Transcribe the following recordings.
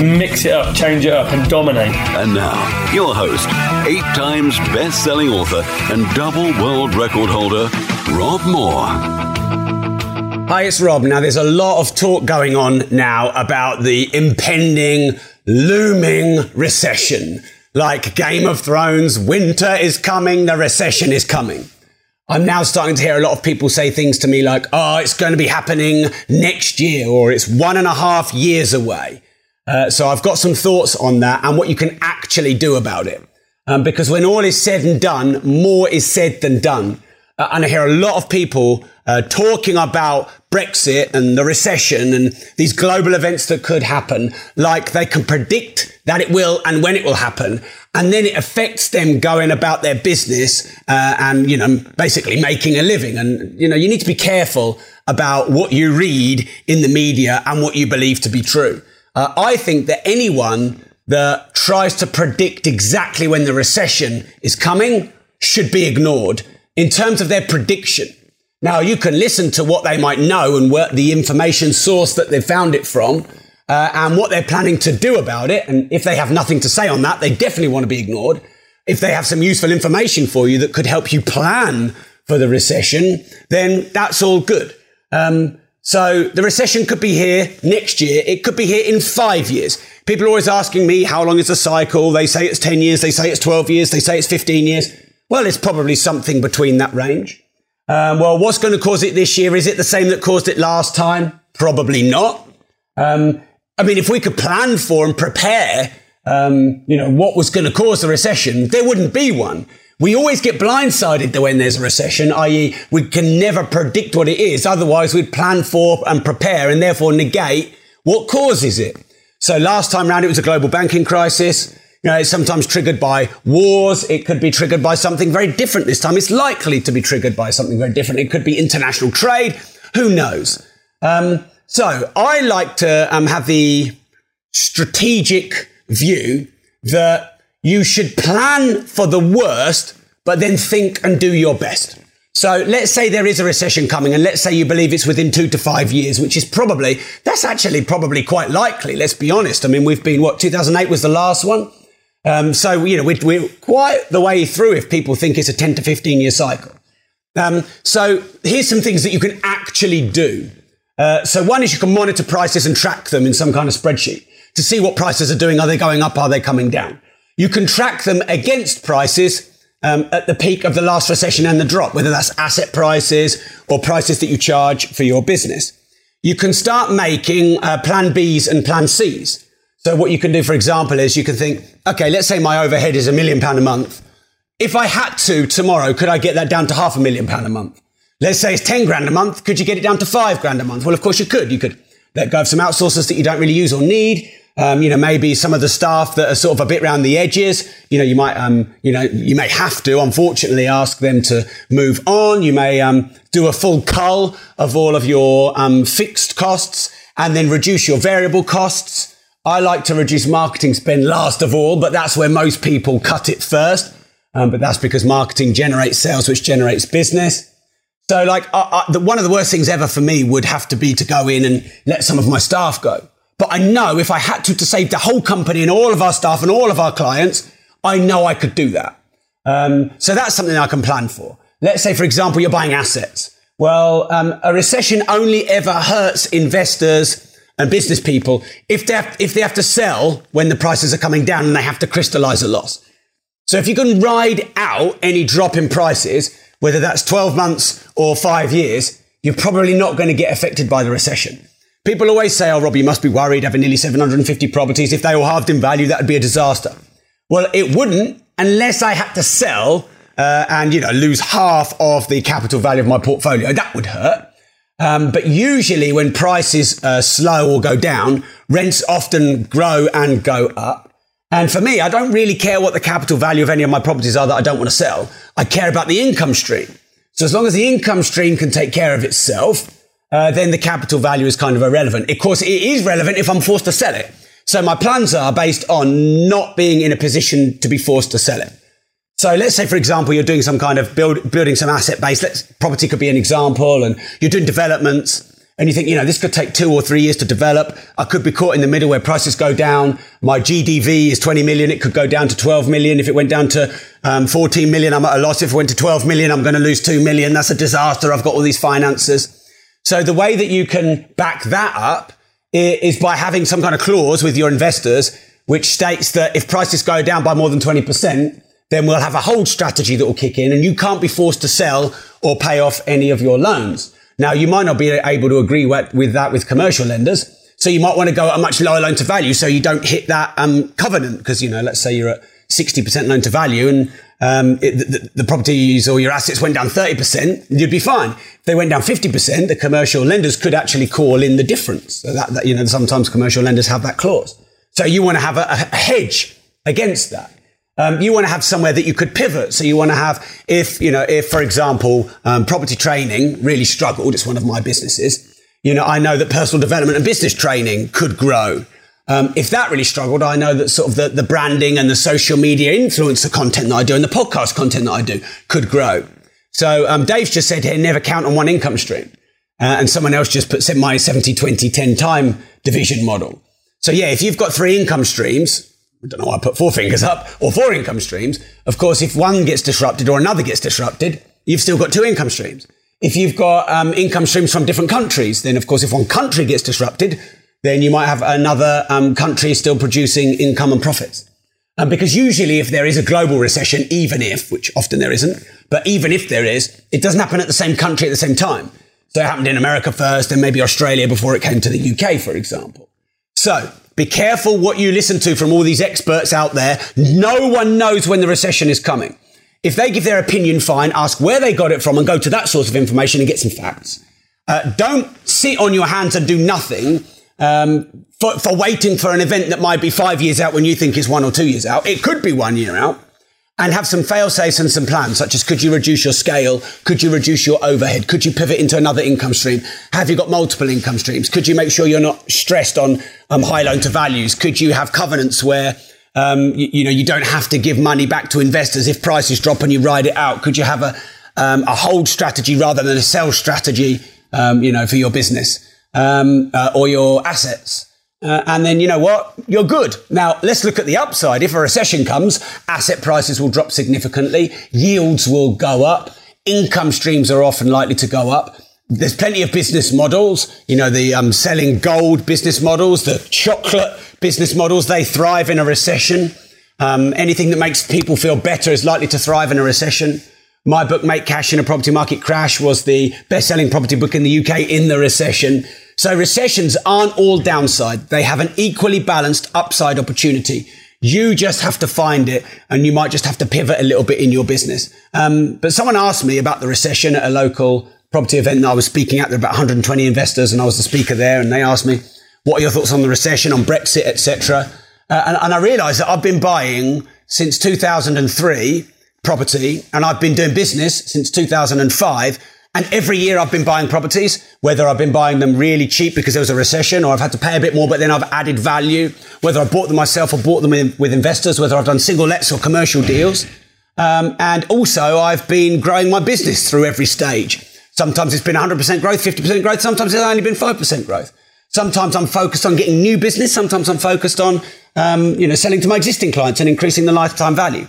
Mix it up, change it up, and dominate. And now, your host, eight times best selling author and double world record holder, Rob Moore. Hi, it's Rob. Now, there's a lot of talk going on now about the impending, looming recession. Like Game of Thrones, winter is coming, the recession is coming. I'm now starting to hear a lot of people say things to me like, oh, it's going to be happening next year, or it's one and a half years away. Uh, so I've got some thoughts on that and what you can actually do about it. Um, because when all is said and done, more is said than done. Uh, and I hear a lot of people uh, talking about Brexit and the recession and these global events that could happen, like they can predict that it will and when it will happen. And then it affects them going about their business uh, and, you know, basically making a living. And, you know, you need to be careful about what you read in the media and what you believe to be true. Uh, I think that anyone that tries to predict exactly when the recession is coming should be ignored in terms of their prediction. Now, you can listen to what they might know and work the information source that they found it from uh, and what they're planning to do about it. And if they have nothing to say on that, they definitely want to be ignored. If they have some useful information for you that could help you plan for the recession, then that's all good. Um, so the recession could be here next year. It could be here in five years. People are always asking me, how long is the cycle? They say it's 10 years. They say it's 12 years. They say it's 15 years. Well, it's probably something between that range. Um, well, what's going to cause it this year? Is it the same that caused it last time? Probably not. Um, I mean, if we could plan for and prepare, um, you know, what was going to cause the recession, there wouldn't be one. We always get blindsided when there's a recession, i.e., we can never predict what it is. Otherwise, we'd plan for and prepare and therefore negate what causes it. So last time round, it was a global banking crisis. You know, it's sometimes triggered by wars. It could be triggered by something very different this time. It's likely to be triggered by something very different. It could be international trade. Who knows? Um, so I like to um, have the strategic view that you should plan for the worst, but then think and do your best. So let's say there is a recession coming and let's say you believe it's within two to five years, which is probably, that's actually probably quite likely. Let's be honest. I mean, we've been, what, 2008 was the last one. Um, so, you know, we're, we're, quite the way through if people think it's a 10 to 15 year cycle. Um, so here's some things that you can actually do. Uh, so one is you can monitor prices and track them in some kind of spreadsheet to see what prices are doing. Are they going up? Are they coming down? You can track them against prices um, at the peak of the last recession and the drop, whether that's asset prices or prices that you charge for your business. You can start making uh, plan Bs and plan Cs. So what you can do, for example, is you can think, okay, let's say my overhead is a million pound a month. If I had to tomorrow, could I get that down to half a million pound a month? Let's say it's 10 grand a month. Could you get it down to five grand a month? Well, of course you could. You could let go of some outsourcers that you don't really use or need. Um, you know, maybe some of the staff that are sort of a bit around the edges. You know, you might, um, you know, you may have to, unfortunately, ask them to move on. You may um, do a full cull of all of your um, fixed costs and then reduce your variable costs. I like to reduce marketing spend last of all, but that's where most people cut it first. Um, but that's because marketing generates sales, which generates business. So, like, uh, uh, the, one of the worst things ever for me would have to be to go in and let some of my staff go. But I know if I had to, to save the whole company and all of our staff and all of our clients, I know I could do that. Um, so that's something I can plan for. Let's say, for example, you're buying assets. Well, um, a recession only ever hurts investors and business people if they have, if they have to sell when the prices are coming down and they have to crystallize a loss. So if you can ride out any drop in prices, whether that's 12 months or five years, you're probably not going to get affected by the recession. People always say, oh, Rob, you must be worried having nearly 750 properties. If they all halved in value, that would be a disaster. Well, it wouldn't unless I had to sell uh, and, you know, lose half of the capital value of my portfolio. That would hurt. Um, but usually when prices uh, slow or go down rents often grow and go up. And for me, I don't really care what the capital value of any of my properties are that I don't want to sell. I care about the income stream. So as long as the income stream can take care of itself, uh, then the capital value is kind of irrelevant. Of course, it is relevant if I'm forced to sell it. So my plans are based on not being in a position to be forced to sell it. So let's say, for example, you're doing some kind of build, building some asset base. Let's, property could be an example and you're doing developments and you think, you know, this could take two or three years to develop. I could be caught in the middle where prices go down. My GDV is 20 million. It could go down to 12 million. If it went down to um, 14 million, I'm at a loss. If it went to 12 million, I'm going to lose 2 million. That's a disaster. I've got all these finances. So the way that you can back that up is by having some kind of clause with your investors, which states that if prices go down by more than 20%, then we'll have a hold strategy that will kick in and you can't be forced to sell or pay off any of your loans. Now, you might not be able to agree with that with commercial lenders. So you might want to go at a much lower loan to value so you don't hit that um, covenant. Because, you know, let's say you're at 60% loan to value and um, it, the, the, properties or your assets went down 30%, you'd be fine. If they went down 50%, the commercial lenders could actually call in the difference. So that, that you know, sometimes commercial lenders have that clause. So you want to have a, a hedge against that. Um, you want to have somewhere that you could pivot. So you want to have, if, you know, if, for example, um, property training really struggled, it's one of my businesses. You know, I know that personal development and business training could grow. Um, if that really struggled, I know that sort of the, the branding and the social media influencer content that I do and the podcast content that I do could grow. So um, Dave's just said here, never count on one income stream. Uh, and someone else just put my 70, 20, 10 time division model. So yeah, if you've got three income streams, I don't know why I put four fingers up, or four income streams, of course, if one gets disrupted or another gets disrupted, you've still got two income streams. If you've got um, income streams from different countries, then of course, if one country gets disrupted, then you might have another um, country still producing income and profits. Um, because usually if there is a global recession, even if, which often there isn't, but even if there is, it doesn't happen at the same country at the same time. So it happened in America first and maybe Australia before it came to the UK, for example. So be careful what you listen to from all these experts out there. No one knows when the recession is coming. If they give their opinion, fine, ask where they got it from and go to that source of information and get some facts. Uh, don't sit on your hands and do nothing um, for, for waiting for an event that might be five years out when you think it's one or two years out. It could be one year out. And have some fail safes and some plans, such as could you reduce your scale? Could you reduce your overhead? Could you pivot into another income stream? Have you got multiple income streams? Could you make sure you're not stressed on um, high loan to values? Could you have covenants where um, you, you, know you don't have to give money back to investors if prices drop and you ride it out? Could you have a um, a hold strategy rather than a sell strategy? Um, you know for your business um, uh, or your assets. Uh, and then you know what? You're good. Now let's look at the upside. If a recession comes, asset prices will drop significantly, yields will go up, income streams are often likely to go up. There's plenty of business models, you know, the um, selling gold business models, the chocolate business models, they thrive in a recession. Um, anything that makes people feel better is likely to thrive in a recession. My book, Make Cash in a Property Market Crash, was the best selling property book in the UK in the recession. So recessions aren't all downside. They have an equally balanced upside opportunity. You just have to find it and you might just have to pivot a little bit in your business. Um, but someone asked me about the recession at a local property event that I was speaking at. There were about 120 investors and I was the speaker there and they asked me, what are your thoughts on the recession, on Brexit, etc. Uh, and, and I realized that I've been buying since 2003 property and I've been doing business since 2005 and every year I've been buying properties, whether I've been buying them really cheap because there was a recession or I've had to pay a bit more, but then I've added value, whether I bought them myself or bought them with investors, whether I've done single lets or commercial deals. Um, and also I've been growing my business through every stage. Sometimes it's been 100% growth, 50% growth. Sometimes it's only been 5% growth. Sometimes I'm focused on getting new business. Sometimes I'm focused on, um, you know, selling to my existing clients and increasing the lifetime value.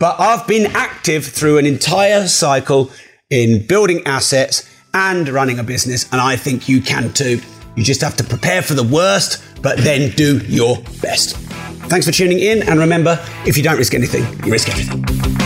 But I've been active through an entire cycle in building assets and running a business. And I think you can too. You just have to prepare for the worst, but then do your best. Thanks for tuning in. And remember, if you don't risk anything, you risk everything.